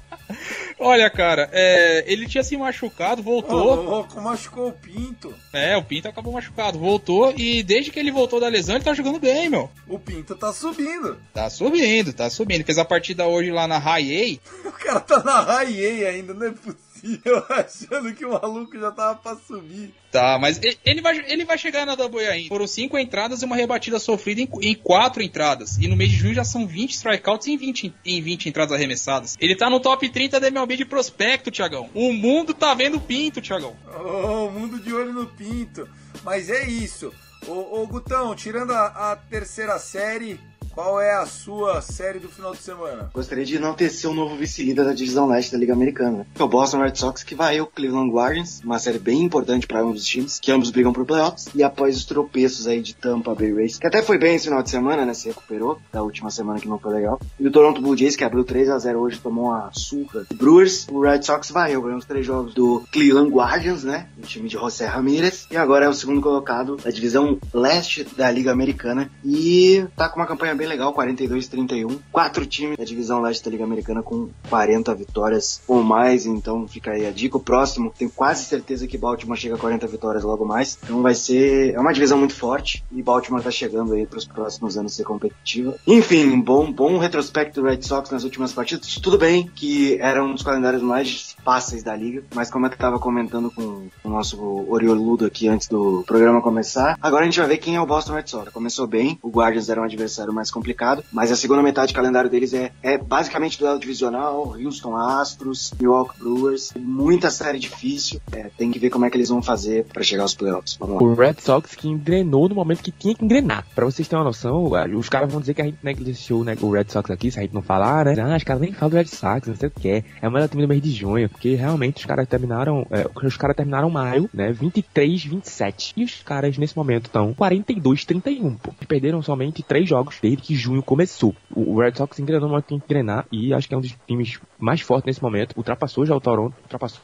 Olha, cara, é, ele tinha se machucado, voltou. Oh, louco, machucou o Pinto. É, o Pinto acabou machucado, voltou e desde que ele voltou da lesão, ele tá jogando bem, meu. O Pinto tá subindo. Tá subindo, tá subindo. Fez a partida hoje lá na High A. o cara tá na High A ainda, não é possível. eu achando que o maluco já tava pra subir. Tá, mas ele vai, ele vai chegar na Double ainda. Foram cinco entradas e uma rebatida sofrida em, em, quatro entradas. E no mês de junho já são 20 strikeouts em 20, em 20 entradas arremessadas. Ele tá no top 30 da MLB de prospecto, Tiagão. O mundo tá vendo o Pinto, Tiagão. Oh, o mundo de olho no Pinto. Mas é isso. Ô, ô Gutão, tirando a, a terceira série, qual é a sua série do final de semana? Gostaria de enaltecer o novo vice-líder da divisão leste da Liga Americana, que é o Boston Red Sox, que vai o Cleveland Guardians, uma série bem importante para ambos os times, que ambos brigam por playoffs, e após os tropeços aí de Tampa Bay Rays, que até foi bem esse final de semana, né, se recuperou da última semana que não foi legal, e o Toronto Blue Jays, que abriu 3 a 0 hoje, tomou uma surra. Brewers, o Red Sox vai, ganhou os três jogos do Cleveland Guardians, né, o time de José Ramirez, e agora é o segundo colocado da divisão leste da Liga Americana, e tá com uma campanha bem legal, 42-31. Quatro times da divisão leste da Liga Americana com 40 vitórias ou mais, então fica aí a dica. O próximo, tenho quase certeza que Baltimore chega a 40 vitórias logo mais. Então vai ser. É uma divisão muito forte e Baltimore tá chegando aí para os próximos anos ser competitiva. Enfim, bom, bom retrospecto do Red Sox nas últimas partidas. Tudo bem que era um dos calendários mais fáceis da liga, mas como eu tava comentando com o nosso Orioludo aqui antes do programa começar, agora a gente vai ver quem é o Boston Red Sox. Começou bem, o Guardians era um adversário mais mais complicado. Mas a segunda metade do calendário deles é, é basicamente duelo divisional, Houston Astros, Milwaukee Brewers, muita série difícil. É, tem que ver como é que eles vão fazer para chegar aos playoffs. O Red Sox que engrenou no momento que tinha que engrenar. Pra vocês terem uma noção, os caras vão dizer que a gente negligenciou né, o Red Sox aqui, se a gente não falar, né? Ah, os caras nem falam do Red Sox, não sei o que é. É o melhor time do mês de junho, porque realmente os caras terminaram, é, os caras terminaram maio, né? 23, 27. E os caras nesse momento estão 42, 31, pô. Perderam somente três jogos desde que junho começou. O, Red Sox engrenou que tem que engrenar e acho que é um dos times mais fortes nesse momento. Ultrapassou já o Toronto, ultrapassou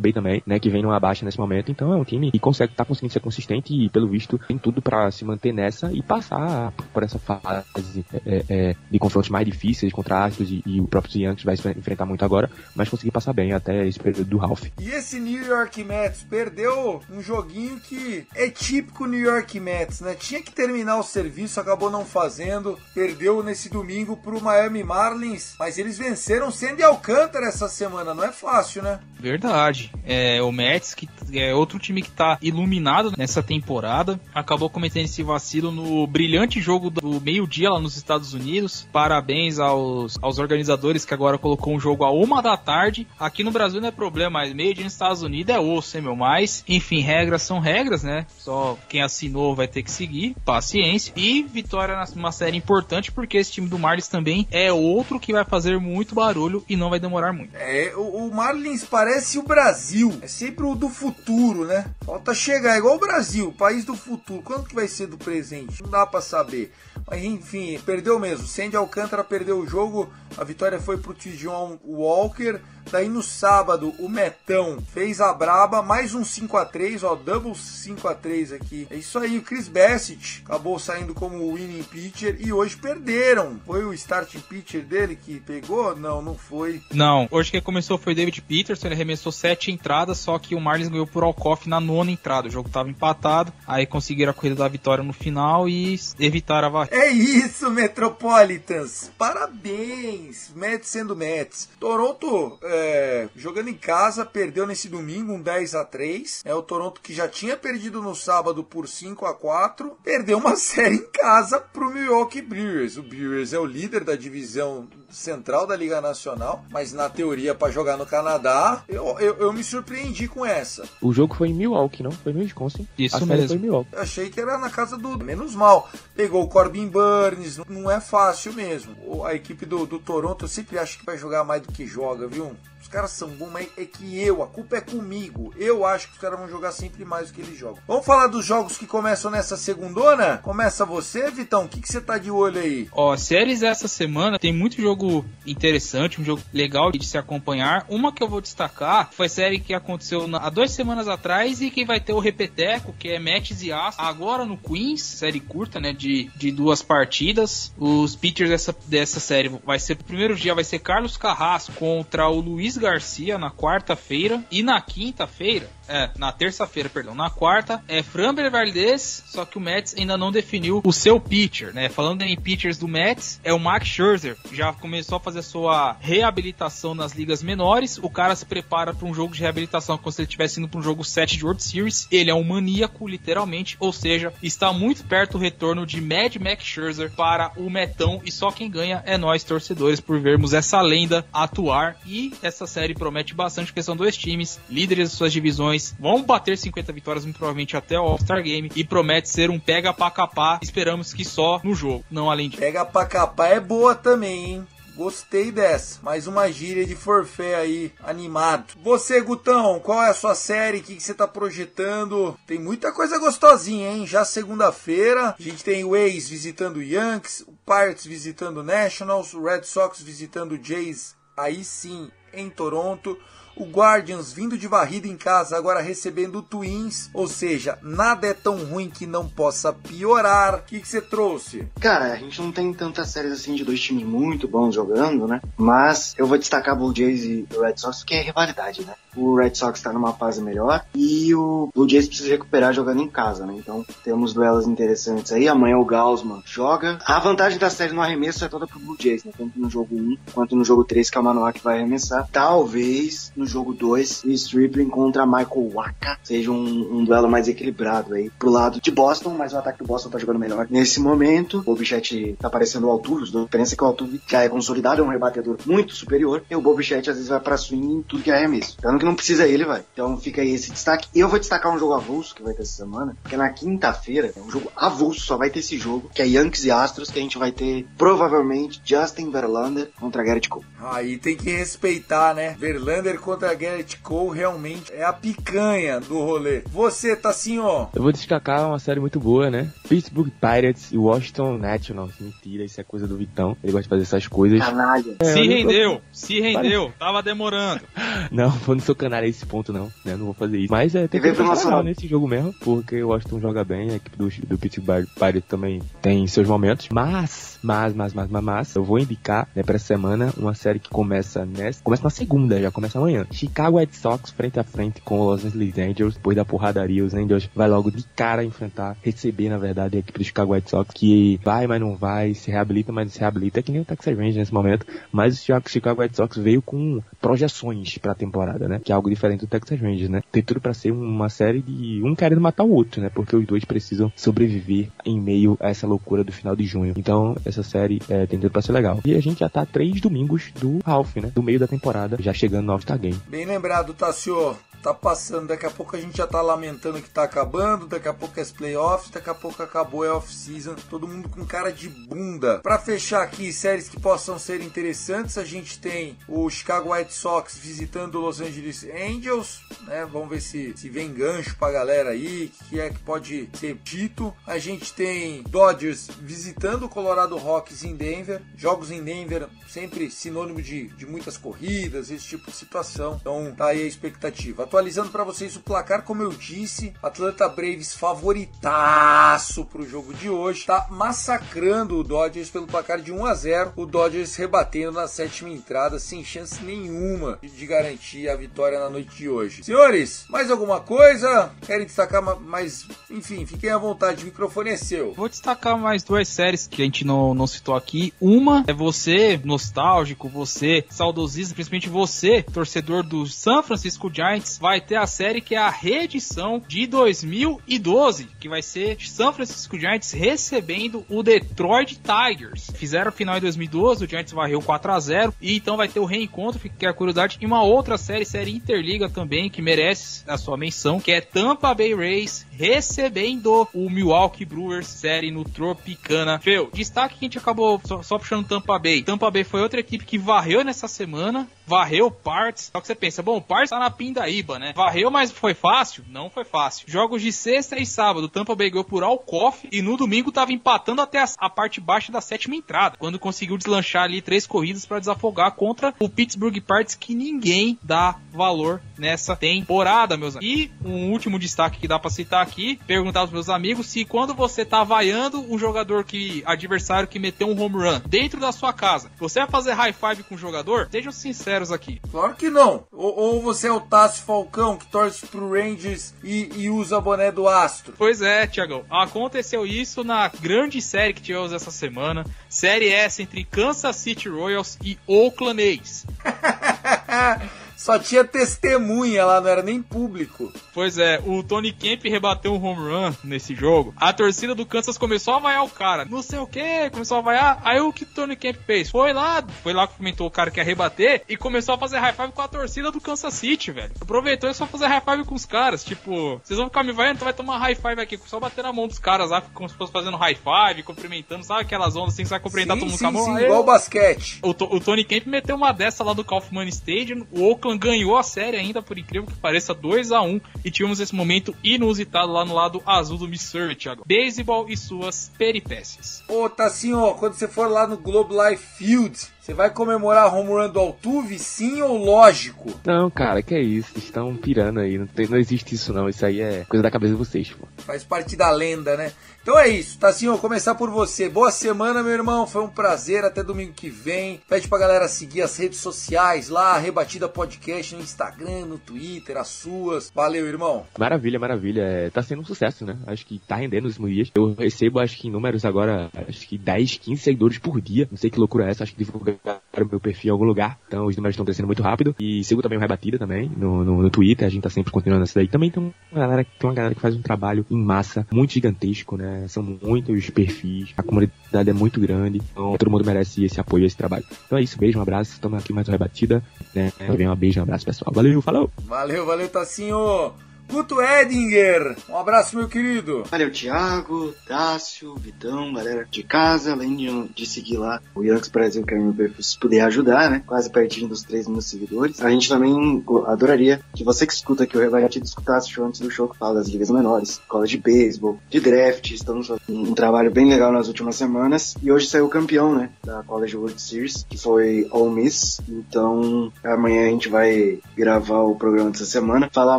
Bay também, né? Que vem numa baixa nesse momento. Então é um time que consegue, tá conseguindo ser consistente e, pelo visto, tem tudo para se manter nessa e passar por essa fase é, é, de confrontos mais difíceis contra Astros e, e o próprio Yankees vai enfrentar muito agora, mas conseguir passar bem até esse período do Ralph. E esse New York Mets perdeu um joguinho que é típico New York Mets, né? Tinha que terminar o serviço, acabou não fazendo, perdeu nesse domingo pro Miami Marlins, mas eles venceram Sandy Alcântara essa semana, não é fácil, né? Verdade. É, o Mets, que é outro time que tá iluminado nessa temporada, acabou cometendo esse vacilo no brilhante jogo do meio-dia lá nos Estados Unidos. Parabéns aos, aos organizadores que agora colocou um jogo a uma da tarde. Aqui no Brasil não é problema, mas meio-dia nos Estados Unidos é osso, hein, meu? Mas, enfim, regras são regras, né? Só quem assinou vai ter que seguir, paciência. E vitória numa série importante, porque esse time do Marlins também é outro que vai fazer muito barulho e não vai demorar muito. É, o, o Marlins parece o Brasil. É sempre o do futuro, né? Falta chegar, igual o Brasil, país do futuro. Quando que vai ser do presente? Não dá pra saber. Mas enfim, perdeu mesmo. Sandy Alcântara perdeu o jogo. A vitória foi pro Tijon Walker. Daí no sábado, o Metão fez a braba, mais um 5 a 3 ó, double 5 a 3 aqui. É isso aí, o Chris Bassett acabou saindo como winning pitcher e hoje perderam. Foi o starting pitcher dele que pegou? Não, não foi. Não, hoje quem começou foi David Peterson, ele arremessou sete entradas, só que o Marlins ganhou por Alcoff na nona entrada. O jogo tava empatado, aí conseguiram a corrida da vitória no final e evitaram a varrida. É isso, Metropolitans! Parabéns! Mets sendo Mets. Toronto é, jogando em casa, perdeu nesse domingo um 10 a 3 É o Toronto que já tinha perdido no sábado por 5 a 4 perdeu uma série em casa pro Milwaukee Brewers. O Brewers é o líder da divisão central da Liga Nacional, mas na teoria para jogar no Canadá, eu, eu, eu, me surpreendi com essa. O jogo foi em Milwaukee, não? Foi no Wisconsin. Isso a mesmo. Foi em Milwaukee. Eu achei que era na casa do menos mal. Pegou o Corbin Burns, não é fácil mesmo. A equipe do, do Toronto eu sempre acho que vai jogar mais do que joga, viu? Os caras são bons, mas é que eu, a culpa é comigo. Eu acho que os caras vão jogar sempre mais do que eles jogam. Vamos falar dos jogos que começam nessa segundona? Começa você, Vitão. O que, que você tá de olho aí? Ó, séries essa semana tem muito jogo interessante, um jogo legal de se acompanhar. Uma que eu vou destacar foi série que aconteceu há duas semanas atrás e que vai ter o repeteco, que é Mets e Astros. Agora no Queens, série curta, né, de, de duas partidas. Os pitchers dessa, dessa série vai ser, o primeiro dia vai ser Carlos Carrasco contra o Luiz Garcia na quarta-feira e na quinta-feira é, na terça-feira, perdão. Na quarta é Framber Valdez, só que o Mets ainda não definiu o seu pitcher, né? Falando em pitchers do Mets, é o Max Scherzer. Já começou a fazer sua reabilitação nas ligas menores. O cara se prepara para um jogo de reabilitação como se ele estivesse indo para um jogo 7 de World Series. Ele é um maníaco, literalmente, ou seja, está muito perto do retorno de Mad Max Scherzer para o Metão e só quem ganha é nós torcedores por vermos essa lenda atuar e essa série promete bastante porque são dois times líderes de suas divisões vão bater 50 vitórias muito provavelmente até o All-Star Game e promete ser um pega pra capar. Esperamos que só no jogo, não além disso. Pega pra capar é boa também, hein? Gostei dessa. Mais uma gíria de forfé aí, animado. Você, Gutão, qual é a sua série? O que, que você tá projetando? Tem muita coisa gostosinha, hein? Já segunda-feira, a gente tem o Ace visitando o Yankees, o Pirates visitando o Nationals, o Red Sox visitando o Jays, aí sim, em Toronto o Guardians vindo de varrida em casa, agora recebendo o Twins, ou seja, nada é tão ruim que não possa piorar. O que, que você trouxe? Cara, a gente não tem tantas séries assim de dois times muito bons jogando, né? Mas eu vou destacar Blue Jays e Red Sox porque é rivalidade, né? O Red Sox está numa fase melhor e o Blue Jays precisa recuperar jogando em casa, né? Então temos duelos interessantes aí. Amanhã o Gaussman joga. A vantagem da série no arremesso é toda pro Blue Jays, né? Tanto no jogo 1 quanto no jogo 3, que é o Manoa que vai arremessar. tá? Talvez no jogo 2, o Stripling contra Michael Waka seja um, um, duelo mais equilibrado aí pro lado de Boston, mas o ataque do Boston tá jogando melhor. Nesse momento, o Bichette tá parecendo o Altuve, a diferença é que o Altuve já é consolidado, é um rebatedor muito superior, e o Bobichette às vezes vai pra swing em tudo que é arremesso. Então que não precisa ele, vai. Então fica aí esse destaque. Eu vou destacar um jogo avulso que vai ter essa semana, porque na quinta-feira é um jogo avulso, só vai ter esse jogo, que é Yankees e Astros, que a gente vai ter provavelmente Justin Verlander contra Garrett Cole. Aí tem que respeitar, né? Verlander contra Garrett Cole realmente é a picanha do rolê. Você tá assim, ó. Eu vou destacar uma série muito boa, né? Pittsburgh Pirates e Washington Nationals. Mentira, isso é coisa do Vitão. Ele gosta de fazer essas coisas. Canalha. É, se rendeu, se rendeu, tava demorando. Não, eu não sou canalha a esse ponto, não. Né? Não vou fazer isso. Mas é, tem que ser nesse jogo mesmo, porque o Washington joga bem, a equipe do, do Pittsburgh Pirates também tem seus momentos. Mas, mas, mas, mas, mas, mas eu vou indicar, né, pra semana, uma série que começa nessa. Começa na segunda, já começa amanhã. Chicago White Sox frente a frente com os Los Angeles Angels. Depois da porradaria, os Angels vai logo de cara enfrentar, receber, na verdade, a equipe do Chicago White Sox, que vai, mas não vai, se reabilita, mas não se reabilita. É que nem o Texas Rangers nesse momento. Mas o Chicago White Sox veio com projeções pra temporada, né? Que é algo diferente do Texas Rangers, né? Tem tudo para ser uma série de um querendo matar o outro, né? Porque os dois precisam sobreviver em meio a essa loucura do final de junho. Então, essa série é, tem tudo pra ser legal. E a gente já tá três domingos do Ralph, né? Do meio da temporada, já chegando no All-Star Game. Bem lembrado, Tassio tá passando, daqui a pouco a gente já tá lamentando que tá acabando, daqui a pouco é as playoffs, daqui a pouco acabou a off-season, todo mundo com cara de bunda. Para fechar aqui séries que possam ser interessantes, a gente tem o Chicago White Sox visitando o Los Angeles Angels, né? Vamos ver se, se vem gancho pra galera aí, que é que pode ser dito. A gente tem Dodgers visitando o Colorado Rockies em Denver, jogos em Denver sempre sinônimo de, de muitas corridas, esse tipo de situação. Então tá aí a expectativa atualizando para vocês o placar, como eu disse, Atlanta Braves favoritaço pro jogo de hoje, tá massacrando o Dodgers pelo placar de 1 a 0. O Dodgers rebatendo na sétima entrada sem chance nenhuma de garantir a vitória na noite de hoje. Senhores, mais alguma coisa? Querem destacar mais? Enfim, fiquem à vontade, o microfone é seu. Vou destacar mais duas séries que a gente não, não citou aqui. Uma é você, nostálgico, você, saudosista, principalmente você, torcedor do San Francisco Giants, vai ter a série que é a reedição de 2012, que vai ser San Francisco Giants recebendo o Detroit Tigers. Fizeram o final em 2012, o Giants varreu 4 a 0 e então vai ter o reencontro, fica a curiosidade, e uma outra série, série Interliga também, que merece a sua menção, que é Tampa Bay Rays recebendo o Milwaukee Brewers, série no Tropicana. Feu, destaque que a gente acabou só, só puxando Tampa Bay. Tampa Bay foi outra equipe que varreu nessa semana, varreu Parts. Só que você pensa, bom, Parts tá na pindaíba, né? Varreu, mas foi fácil? Não foi fácil. Jogos de sexta e sábado, Tampa Bay por Alcoff e no domingo tava empatando até a, a, parte baixa da sétima entrada, quando conseguiu deslanchar ali três corridas para desafogar contra o Pittsburgh Pirates que ninguém dá valor nessa temporada, meus amigos. E um último destaque que dá para citar aqui, perguntar aos meus amigos se quando você tá vaiando um jogador que adversário que meteu um home run dentro da sua casa, você vai fazer high five com o jogador? Sejam sinceros aqui. Claro que não. Ou, ou você é o Tássio Falcão que torce pro Rangers e, e usa boné do Astro. Pois é, Tiagão. Aconteceu isso na grande série que tivemos essa semana. Série essa entre Kansas City Royals e Oakland A's. Só tinha testemunha lá, não era nem público. Pois é, o Tony Kemp rebateu um home run nesse jogo. A torcida do Kansas começou a vaiar o cara. Não sei o que, começou a vaiar. Aí o que o Tony Kemp fez? Foi lá, foi lá que comentou o cara que ia rebater e começou a fazer high five com a torcida do Kansas City, velho. Aproveitou e só fazer high five com os caras. Tipo, vocês vão ficar me vaiando, então vai tomar high five aqui. Só bater na mão dos caras lá, como se fosse fazendo high five, cumprimentando, sabe aquelas ondas assim, você vai cumprimentar sim, todo mundo sim, com a mão? Sim, Aí, igual basquete. O, o Tony Kemp meteu uma dessa lá do Kaufman Stadium. O Oakland ganhou a série ainda, por incrível que pareça, 2 a 1 E tivemos esse momento inusitado lá no lado azul do Missouri, Thiago. Baseball e suas peripécias. Ô, tá assim, quando você for lá no Globe Life Field, você vai comemorar home run do Altuve, sim ou lógico? Não, cara, que é isso? Vocês estão pirando aí. Não, tem, não existe isso, não. Isso aí é coisa da cabeça de vocês, pô. Faz parte da lenda, né? Então é isso, tá assim, vou começar por você. Boa semana, meu irmão. Foi um prazer. Até domingo que vem. Pede pra galera seguir as redes sociais lá, Rebatida Podcast no Instagram, no Twitter, as suas. Valeu, irmão. Maravilha, maravilha. É, tá sendo um sucesso, né? Acho que tá rendendo nos dias. Eu recebo, acho que em números agora, acho que 10, 15 seguidores por dia. Não sei que loucura é essa. Acho que divulga o meu perfil em algum lugar. Então os números estão crescendo muito rápido. E sigo também o Rebatida também no, no, no Twitter. A gente tá sempre continuando essa daí. Também tem uma galera, tem uma galera que faz um trabalho em massa muito gigantesco, né? São muitos perfis. A comunidade é muito grande. Então todo mundo merece esse apoio, esse trabalho. Então é isso. Beijo, um abraço. Estamos aqui mais uma rebatida. Né? Um beijo, um abraço, pessoal. Valeu, falou! Valeu, valeu, Tacinho! Guto Edinger, um abraço, meu querido. Valeu, Thiago, Tássio, Vitão, galera de casa, além de, de seguir lá o Yankees Brasil, que é meu perfil, se puder ajudar, né? Quase pertinho dos 3 mil seguidores. A gente também adoraria que você que escuta aqui o Rebatido escutasse o show antes do show que fala das ligas menores, escola de beisebol, de draft. Estamos fazendo um trabalho bem legal nas últimas semanas. E hoje saiu o campeão, né? Da College World Series, que foi All Miss. Então, amanhã a gente vai gravar o programa dessa semana, falar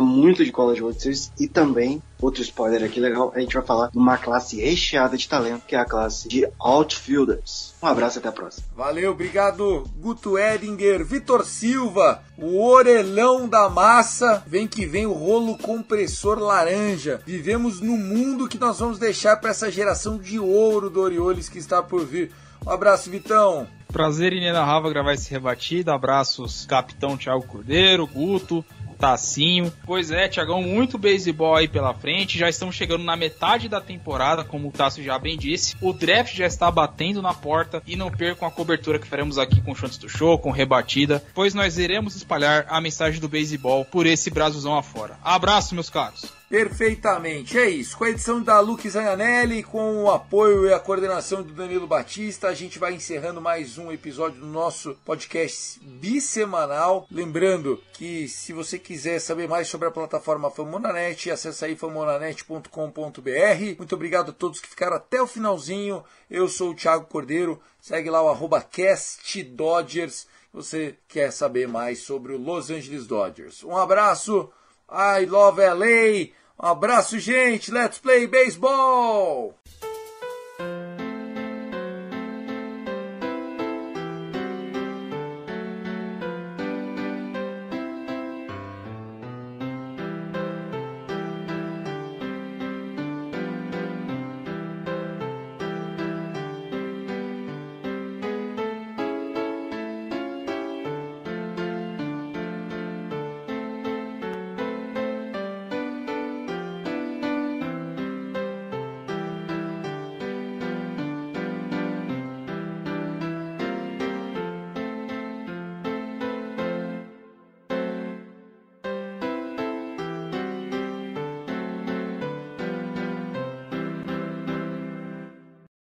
muito de College Series e também, outro spoiler aqui legal, a gente vai falar de uma classe recheada de talento, que é a classe de Outfielders. Um abraço e até a próxima. Valeu, obrigado, Guto Edinger, Vitor Silva, o orelhão da massa. Vem que vem o rolo compressor laranja. Vivemos no mundo que nós vamos deixar para essa geração de ouro do Orioles que está por vir. Um abraço, Vitão. Prazer inenarrável gravar esse rebatido. Abraços, capitão Thiago Cordeiro, Guto, Tacinho. Pois é, Tiagão, muito beisebol aí pela frente. Já estamos chegando na metade da temporada, como o Tássio já bem disse. O draft já está batendo na porta e não percam a cobertura que faremos aqui com o Chantes do Show, com rebatida, pois nós iremos espalhar a mensagem do beisebol por esse Brasilzão afora. Abraço, meus caros. Perfeitamente, é isso. Com a edição da Luke Zananelli, com o apoio e a coordenação do Danilo Batista, a gente vai encerrando mais um episódio do nosso podcast bissemanal. Lembrando que se você quiser saber mais sobre a plataforma Famonanet, acesse aí famonanet.com.br. Muito obrigado a todos que ficaram até o finalzinho. Eu sou o Thiago Cordeiro, segue lá o arroba CastDodgers. Você quer saber mais sobre o Los Angeles Dodgers. Um abraço! I love LA. Um abraço, gente. Let's play baseball.